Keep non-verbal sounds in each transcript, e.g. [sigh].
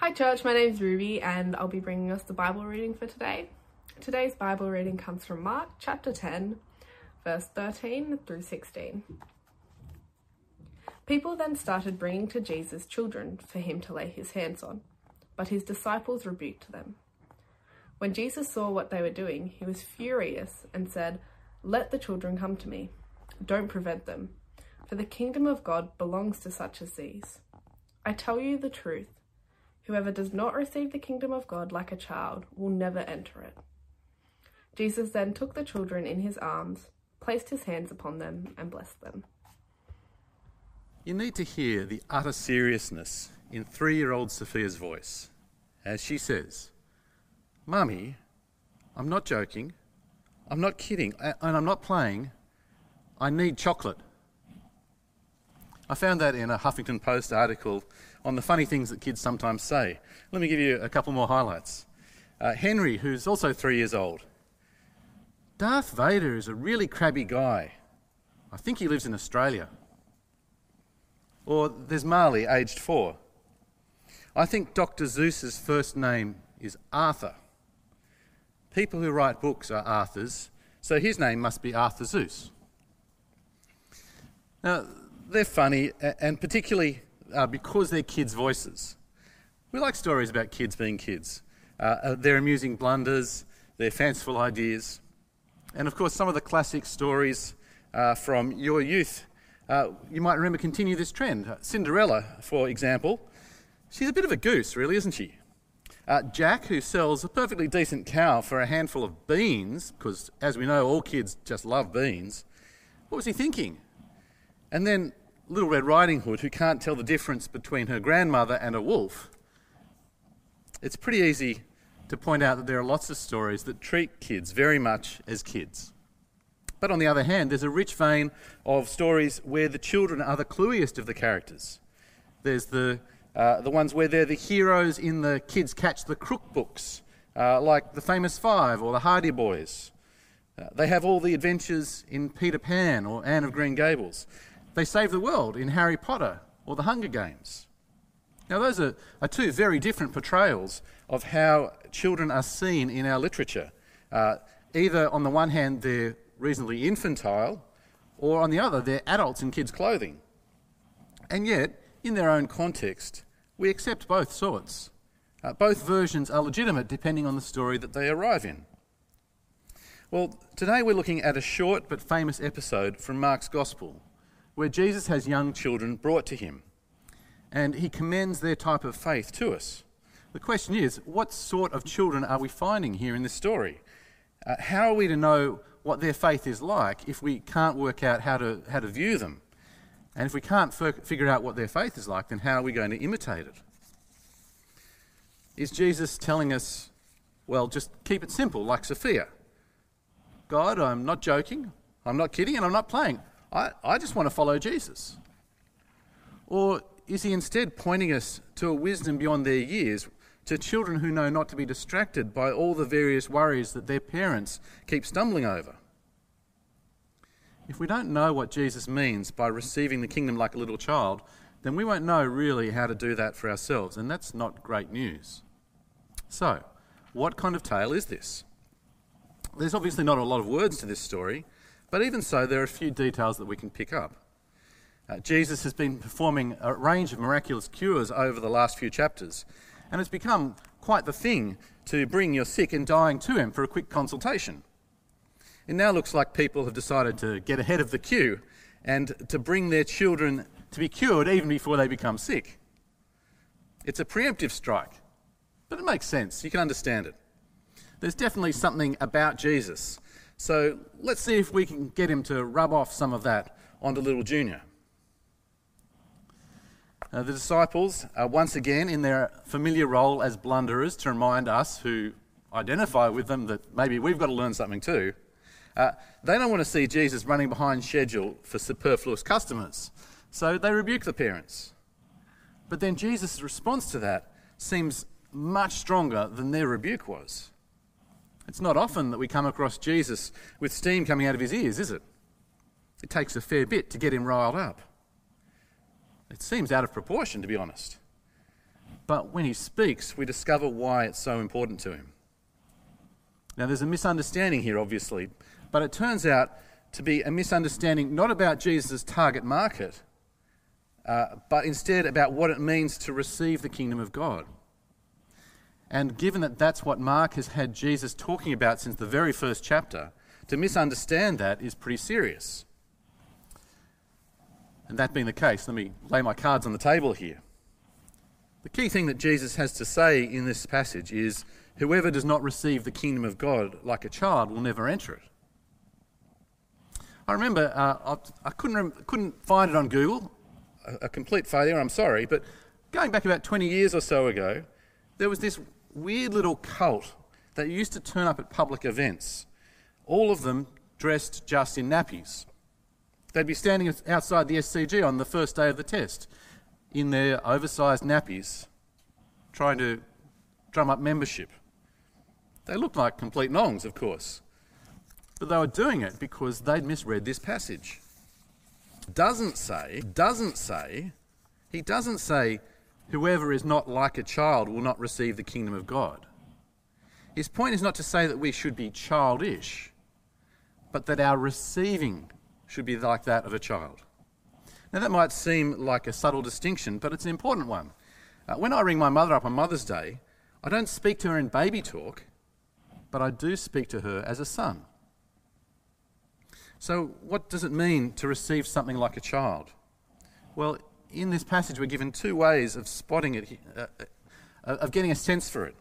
Hi, church. My name is Ruby, and I'll be bringing us the Bible reading for today. Today's Bible reading comes from Mark chapter 10, verse 13 through 16. People then started bringing to Jesus children for him to lay his hands on, but his disciples rebuked them. When Jesus saw what they were doing, he was furious and said, Let the children come to me. Don't prevent them, for the kingdom of God belongs to such as these. I tell you the truth. Whoever does not receive the kingdom of God like a child will never enter it. Jesus then took the children in his arms, placed his hands upon them, and blessed them. You need to hear the utter seriousness in three year old Sophia's voice as she says, Mummy, I'm not joking, I'm not kidding, and I'm not playing. I need chocolate. I found that in a Huffington Post article on the funny things that kids sometimes say. Let me give you a couple more highlights. Uh, Henry, who's also three years old. Darth Vader is a really crabby guy. I think he lives in Australia. Or there's Marley, aged four. I think Dr. Seuss's first name is Arthur. People who write books are Arthurs, so his name must be Arthur Zeus. Now, they're funny, and particularly uh, because they're kids' voices. We like stories about kids being kids. Uh, uh, their amusing blunders, their fanciful ideas, and of course, some of the classic stories uh, from your youth. Uh, you might remember continue this trend. Uh, Cinderella, for example, she's a bit of a goose, really, isn't she? Jack, who sells a perfectly decent cow for a handful of beans, because as we know, all kids just love beans, what was he thinking? And then Little Red Riding Hood, who can't tell the difference between her grandmother and a wolf, it's pretty easy to point out that there are lots of stories that treat kids very much as kids. But on the other hand, there's a rich vein of stories where the children are the clueiest of the characters. There's the, uh, the ones where they're the heroes in the Kids Catch the Crook books, uh, like The Famous Five or The Hardy Boys. Uh, they have all the adventures in Peter Pan or Anne of Green Gables. They save the world in Harry Potter or The Hunger Games. Now, those are, are two very different portrayals of how children are seen in our literature. Uh, either, on the one hand, they're reasonably infantile, or on the other, they're adults in kids' clothing. And yet, in their own context, we accept both sorts. Uh, both versions are legitimate depending on the story that they arrive in. Well, today we're looking at a short but famous episode from Mark's Gospel where Jesus has young children brought to him, and he commends their type of faith to us. The question is, what sort of children are we finding here in this story? Uh, how are we to know what their faith is like if we can't work out how to, how to view them? And if we can't f- figure out what their faith is like, then how are we going to imitate it? Is Jesus telling us, well, just keep it simple, like Sophia? God, I'm not joking, I'm not kidding, and I'm not playing. I, I just want to follow Jesus? Or is he instead pointing us to a wisdom beyond their years, to children who know not to be distracted by all the various worries that their parents keep stumbling over? If we don't know what Jesus means by receiving the kingdom like a little child, then we won't know really how to do that for ourselves, and that's not great news. So, what kind of tale is this? There's obviously not a lot of words to this story, but even so, there are a few details that we can pick up. Uh, Jesus has been performing a range of miraculous cures over the last few chapters, and it's become quite the thing to bring your sick and dying to him for a quick consultation. It now looks like people have decided to get ahead of the queue and to bring their children to be cured even before they become sick. It's a preemptive strike, but it makes sense. You can understand it. There's definitely something about Jesus so let's see if we can get him to rub off some of that onto little Junior. Uh, the disciples are once again in their familiar role as blunderers to remind us who identify with them that maybe we've got to learn something too. Uh, they don't want to see Jesus running behind schedule for superfluous customers, so they rebuke the parents. But then Jesus' response to that seems much stronger than their rebuke was. It's not often that we come across Jesus with steam coming out of his ears, is it? It takes a fair bit to get him riled up. It seems out of proportion, to be honest. but when he speaks, we discover why it's so important to him. Now, there's a misunderstanding here, obviously, but it turns out to be a misunderstanding not about Jesus' target market, uh, but instead about what it means to receive the kingdom of God. And given that that's what Mark has had Jesus talking about since the very first chapter, to misunderstand that is pretty serious. And that being the case, let me lay my cards on the table here. The key thing that Jesus has to say in this passage is whoever does not receive the kingdom of God like a child will never enter it. I remember uh, I, I, couldn't, rem- couldn't find it on Google, a, a complete failure, I'm sorry, but going back about 20 years or so ago, there was this weird little cult that used to turn up at public events, all of them dressed just in nappies. They'd be standing outside the SCG on the first day of the test in their oversized nappies, trying to drum up membership. They looked like complete nongs, of course, but they were doing it because they'd misread this passage. Doesn't say, doesn't say, he doesn't say, whoever is not like a child will not receive the kingdom of God. His point is not to say that we should be childish, but that our receiving should be like that of a child. Now, that might seem like a subtle distinction, but it's an important one. Uh, when I ring my mother up on Mother's Day, I don't speak to her in baby talk, but I do speak to her as a son. So, what does it mean to receive something like a child? Well, in this passage, we're given two ways of spotting it, uh, uh, of getting a sense for it.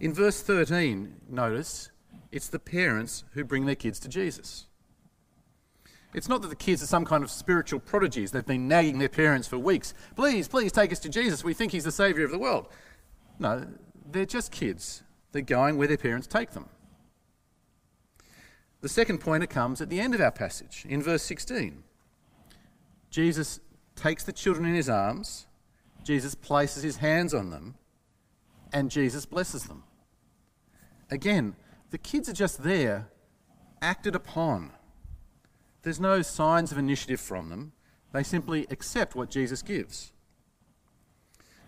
In verse 13, notice it's the parents who bring their kids to Jesus. It's not that the kids are some kind of spiritual prodigies. They've been nagging their parents for weeks. Please, please take us to Jesus. We think he's the Saviour of the world. No, they're just kids. They're going where their parents take them. The second pointer comes at the end of our passage, in verse 16. Jesus takes the children in his arms, Jesus places his hands on them, and Jesus blesses them. Again, the kids are just there, acted upon. There's no signs of initiative from them. They simply accept what Jesus gives.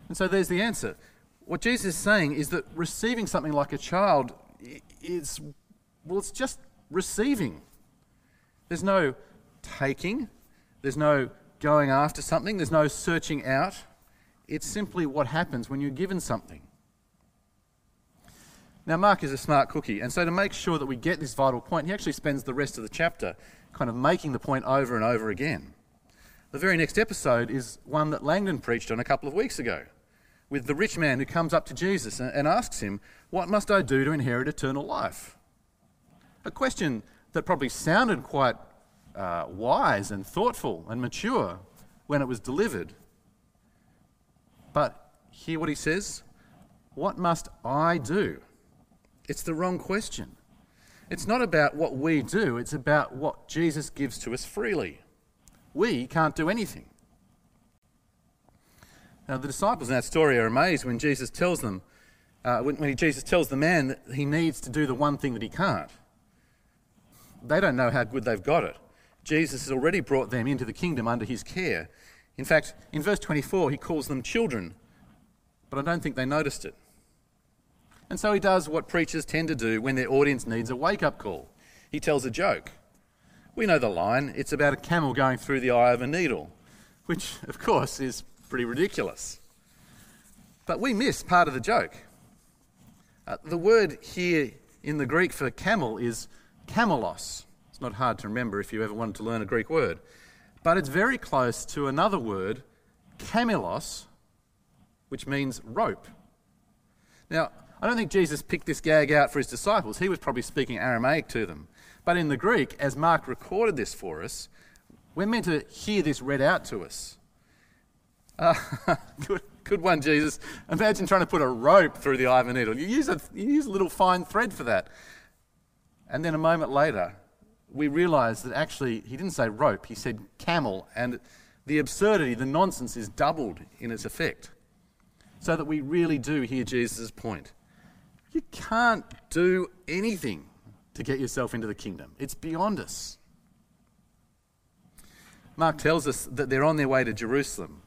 And so there's the answer. What Jesus is saying is that receiving something like a child is, well, it's just receiving. There's no taking, there's no going after something, there's no searching out. It's simply what happens when you're given something. Now, Mark is a smart cookie, and so to make sure that we get this vital point, he actually spends the rest of the chapter kind of making the point over and over again. The very next episode is one that Langdon preached on a couple of weeks ago, with the rich man who comes up to Jesus and asks him, What must I do to inherit eternal life? A question that probably sounded quite uh, wise and thoughtful and mature when it was delivered. But hear what he says What must I do? It's the wrong question. It's not about what we do, it's about what Jesus gives to us freely. We can't do anything. Now, the disciples in that story are amazed when Jesus tells them, uh, when, when Jesus tells the man that he needs to do the one thing that he can't. They don't know how good they've got it. Jesus has already brought them into the kingdom under his care. In fact, in verse 24, he calls them children, but I don't think they noticed it. And so he does what preachers tend to do when their audience needs a wake up call he tells a joke. We know the line it's about a camel going through the eye of a needle, which, of course, is pretty ridiculous. But we miss part of the joke. Uh, the word here in the Greek for camel is camelos. It's not hard to remember if you ever wanted to learn a Greek word. But it's very close to another word, kamilos, which means rope. Now, I don't think Jesus picked this gag out for his disciples. He was probably speaking Aramaic to them. But in the Greek, as Mark recorded this for us, we're meant to hear this read out to us. Uh, [laughs] good, good one, Jesus. Imagine trying to put a rope through the eye of a needle. You use a, you use a little fine thread for that. And then a moment later, we realize that actually he didn't say rope, he said camel, and the absurdity, the nonsense is doubled in its effect. So that we really do hear Jesus' point. You can't do anything to get yourself into the kingdom, it's beyond us. Mark tells us that they're on their way to Jerusalem.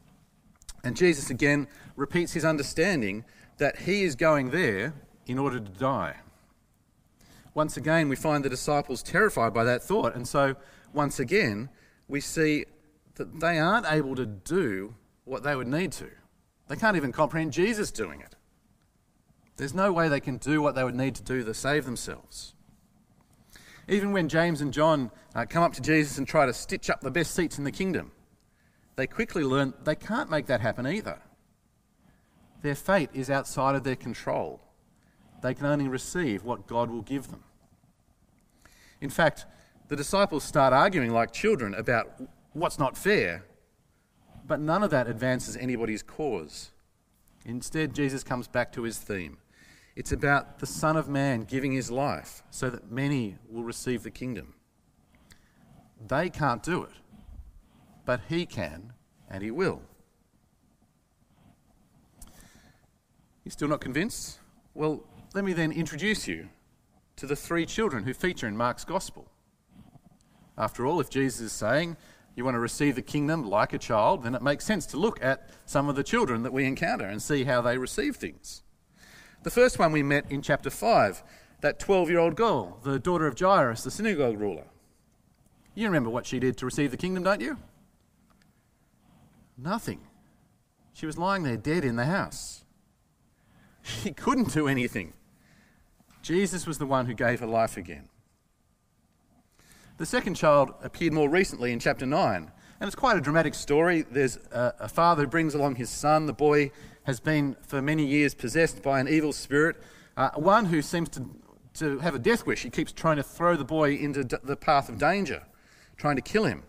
And Jesus again repeats his understanding that he is going there in order to die. Once again, we find the disciples terrified by that thought. And so, once again, we see that they aren't able to do what they would need to. They can't even comprehend Jesus doing it. There's no way they can do what they would need to do to save themselves. Even when James and John uh, come up to Jesus and try to stitch up the best seats in the kingdom, they quickly learn they can't make that happen either. Their fate is outside of their control. They can only receive what God will give them. In fact, the disciples start arguing like children about what's not fair, but none of that advances anybody's cause. Instead, Jesus comes back to his theme. It's about the Son of Man giving his life so that many will receive the kingdom. They can't do it, but he can and he will. You still not convinced? Well, let me then introduce you to the three children who feature in Mark's Gospel. After all, if Jesus is saying you want to receive the kingdom like a child, then it makes sense to look at some of the children that we encounter and see how they receive things. The first one we met in chapter 5, that 12 year old girl, the daughter of Jairus, the synagogue ruler. You remember what she did to receive the kingdom, don't you? Nothing. She was lying there dead in the house. [laughs] She couldn't do anything. Jesus was the one who gave her life again. The second child appeared more recently in chapter 9, and it's quite a dramatic story. There's a, a, father who brings along his son. The boy has been for many years possessed by an evil spirit, uh, one who seems to, to have a death wish. He keeps trying to throw the boy into d- the path of danger, trying to kill him.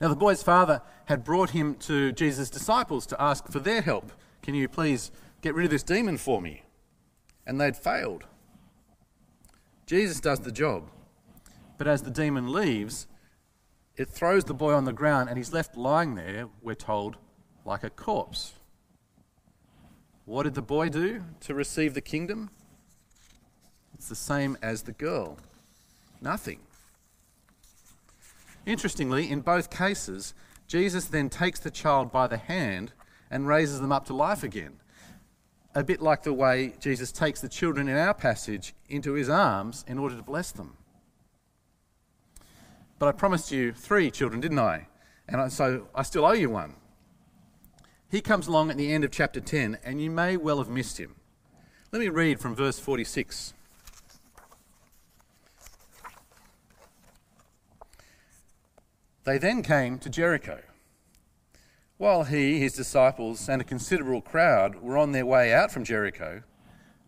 Now, the boy's father had brought him to Jesus' disciples to ask for their help. Can you please get rid of this demon for me? And they'd failed. Jesus does the job. But as the demon leaves, it throws the boy on the ground and he's left lying there, we're told, like a corpse. What did the boy do to receive the kingdom? It's the same as the girl nothing. Interestingly, in both cases, Jesus then takes the child by the hand and raises them up to life again. A bit like the way Jesus takes the children in our passage into his arms in order to bless them. But I promised you three children, didn't I? And so I still owe you one. He comes along at the end of chapter 10, and you may well have missed him. Let me read from verse 46. They then came to Jericho. While he, his disciples, and a considerable crowd were on their way out from Jericho,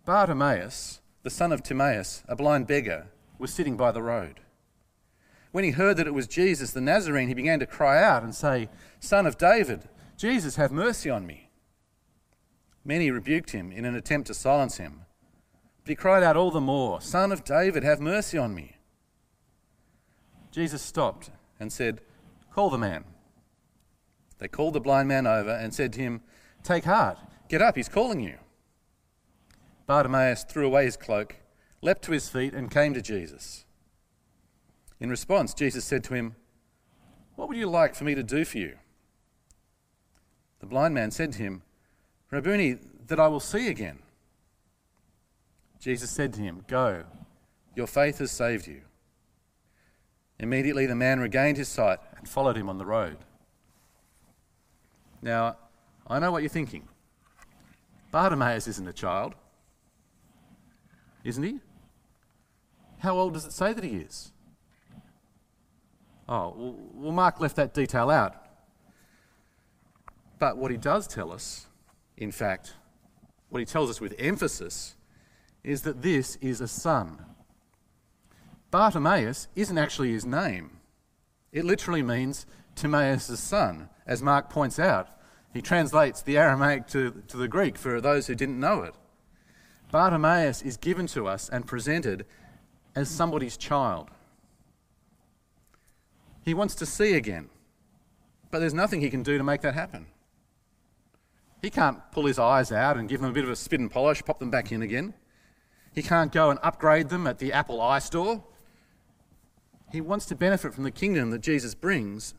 Bartimaeus, the son of Timaeus, a blind beggar, was sitting by the road. When he heard that it was Jesus the Nazarene, he began to cry out and say, Son of David, Jesus, have mercy on me. Many rebuked him in an attempt to silence him. But he cried out all the more, Son of David, have mercy on me. Jesus stopped and said, Call the man. They called the blind man over and said to him, Take heart, get up, he's calling you. Bartimaeus threw away his cloak, leapt to his feet, and came to Jesus. In response, Jesus said to him, What would you like for me to do for you? The blind man said to him, Rabboni, that I will see again. Jesus said to him, Go, your faith has saved you. Immediately the man regained his sight and followed him on the road. Now, I know what you're thinking. Bartimaeus isn't a child, isn't he? How old does it say that he is? Oh, well, Mark left that detail out. But what he does tell us, in fact, what he tells us with emphasis, is that this is a son. Bartimaeus isn't actually his name. It literally means Timaeus' son, as Mark points out. He translates the Aramaic to, to the Greek for those who didn't know it. Bartimaeus is given to us and presented as somebody's child. He wants to see again, but there's nothing he can do to make that happen. He can't pull his eyes out and give them a bit of a spit and polish, pop them back in again. He can't go and upgrade them at the Apple iStore. He wants to benefit from the kingdom that Jesus brings,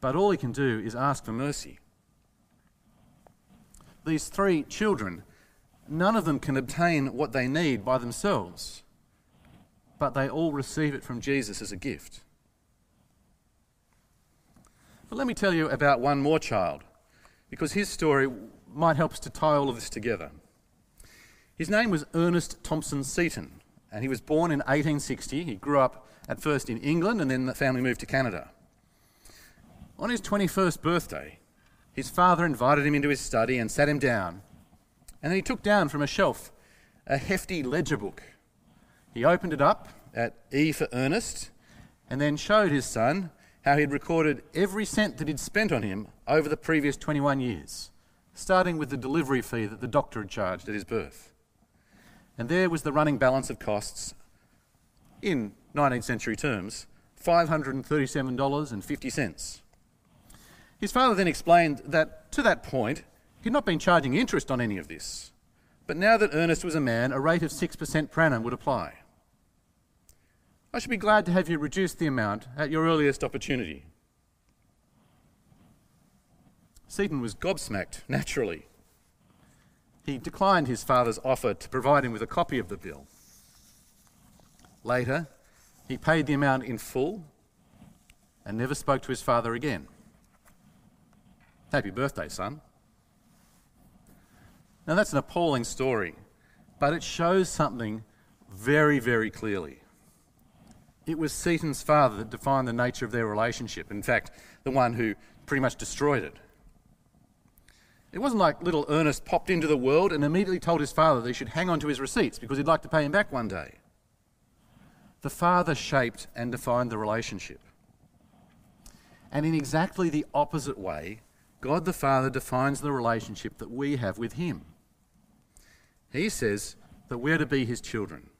but all he can do is ask for mercy. these three children, none of them can obtain what they need by themselves, but they all receive it from Jesus as a gift. But let me tell you about one more child, because his story might help us to tie all of this together. His name was Ernest Thompson Seton, and he was born in 1860. He grew up at first in England, and then the family moved to Canada. On his 21st birthday, his father invited him into his study and sat him down, and then he took down from a shelf a hefty ledger book. He opened it up at E for Ernest, and then showed his son how he'd recorded every cent that he'd spent on him over the previous 21 years, starting with the delivery fee that the doctor had charged at his birth. And there was the running balance of costs in 19th century terms $537.50. His father then explained that to that point, he'd not been charging interest on any of this. But now that Ernest was a man, a rate of 6% per annum would apply. I should be glad to have you reduce the amount at your earliest opportunity. Seton was gobsmacked, naturally. He declined his father's offer to provide him with a copy of the bill. Later, he paid the amount in full and never spoke to his father again. Happy birthday, son. Now, that's an appalling story, but it shows something very, very clearly. It was Seton's father that defined the nature of their relationship, in fact, the one who pretty much destroyed it. It wasn't like little Ernest popped into the world and immediately told his father that he should hang on to his receipts because he'd like to pay him back one day. The father shaped and defined the relationship. And in exactly the opposite way, God the Father defines the relationship that we have with Him. He says that we're to be His children.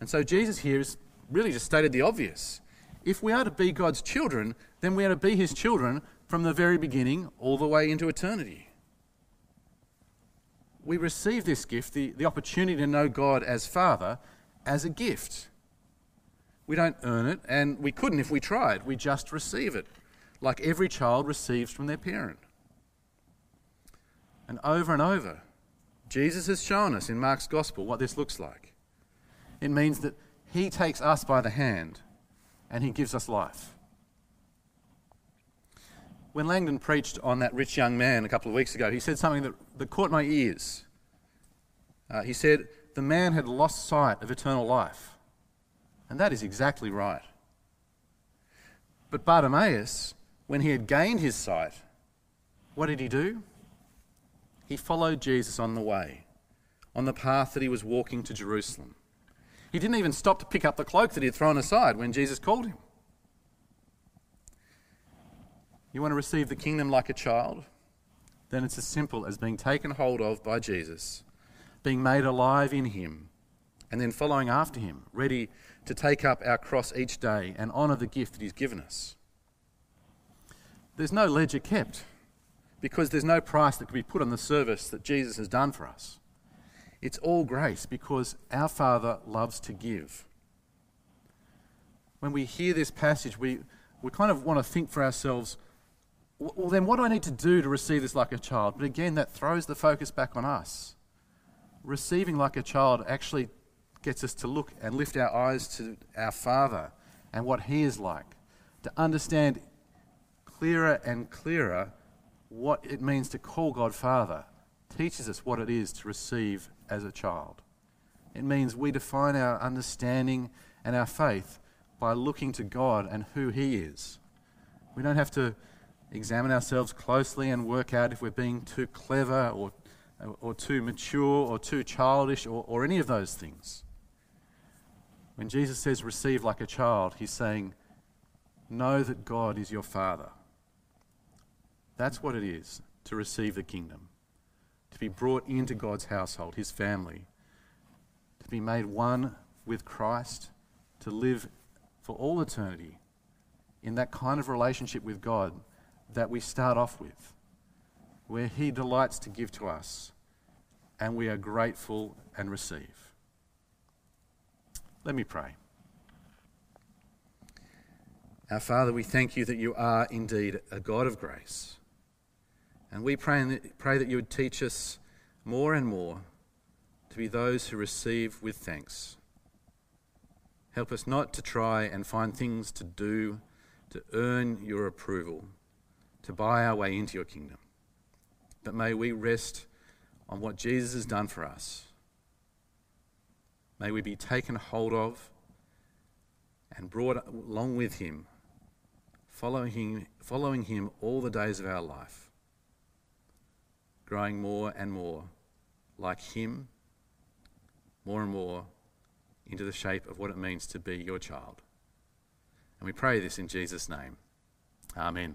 And so Jesus here has really just stated the obvious. If we are to be God's children, then we are to be His children from the very beginning all the way into eternity. We receive this gift, the, the opportunity to know God as Father, as a gift. We don't earn it, and we couldn't if we tried. We just receive it like every child receives from their parent. And over and over, Jesus has shown us in Mark's Gospel what this looks like. It means that He takes us by the hand and He gives us life. When Langdon preached on that rich young man a couple of weeks ago, he said something that, that caught my ears. Uh, he said, The man had lost sight of eternal life. And that is exactly right. But Bartimaeus when he had gained his sight, what did he do? He followed Jesus on the way, on the path that he was walking to Jerusalem. He didn't even stop to pick up the cloak that he had thrown aside when Jesus called him. You want to receive the kingdom like a child? Then it's as simple as being taken hold of by Jesus, being made alive in him, and then following after him, ready to take up our cross each day and honour the gift that he's given us there's no ledger kept because there's no price that can be put on the service that Jesus has done for us. It's all grace because our Father loves to give. When we hear this passage, we, we kind of want to think for ourselves, well, then what do I need to do to receive this like a child? But again, that throws the focus back on us. Receiving like a child actually gets us to look and lift our eyes to our Father and what He is like, to understand clearer and clearer what it means to call God Father, teaches us what it is to receive as a child. It means we define our understanding and our faith by looking to God and who He is. We don't have to examine ourselves closely and work out if we're being too clever or, or too mature or too childish or, or any of those things. When Jesus says receive like a child, He's saying, Know that God is your Father. That's what it is to receive the kingdom, to be brought into God's household, his family, to be made one with Christ, to live for all eternity in that kind of relationship with God that we start off with, where he delights to give to us and we are grateful and receive. Let me pray. Our Father, we thank you that you are indeed a God of grace And we pray, pray that you would teach us more and more to be those who receive with thanks. Help us not to try and find things to do to earn your approval, to buy our way into your kingdom. But may we rest on what Jesus has done for us. May we be taken hold of and brought along with him, following him, following him all the days of our life, growing more and more like him, more and more into the shape of what it means to be your child. And we pray this in Jesus' name. Amen.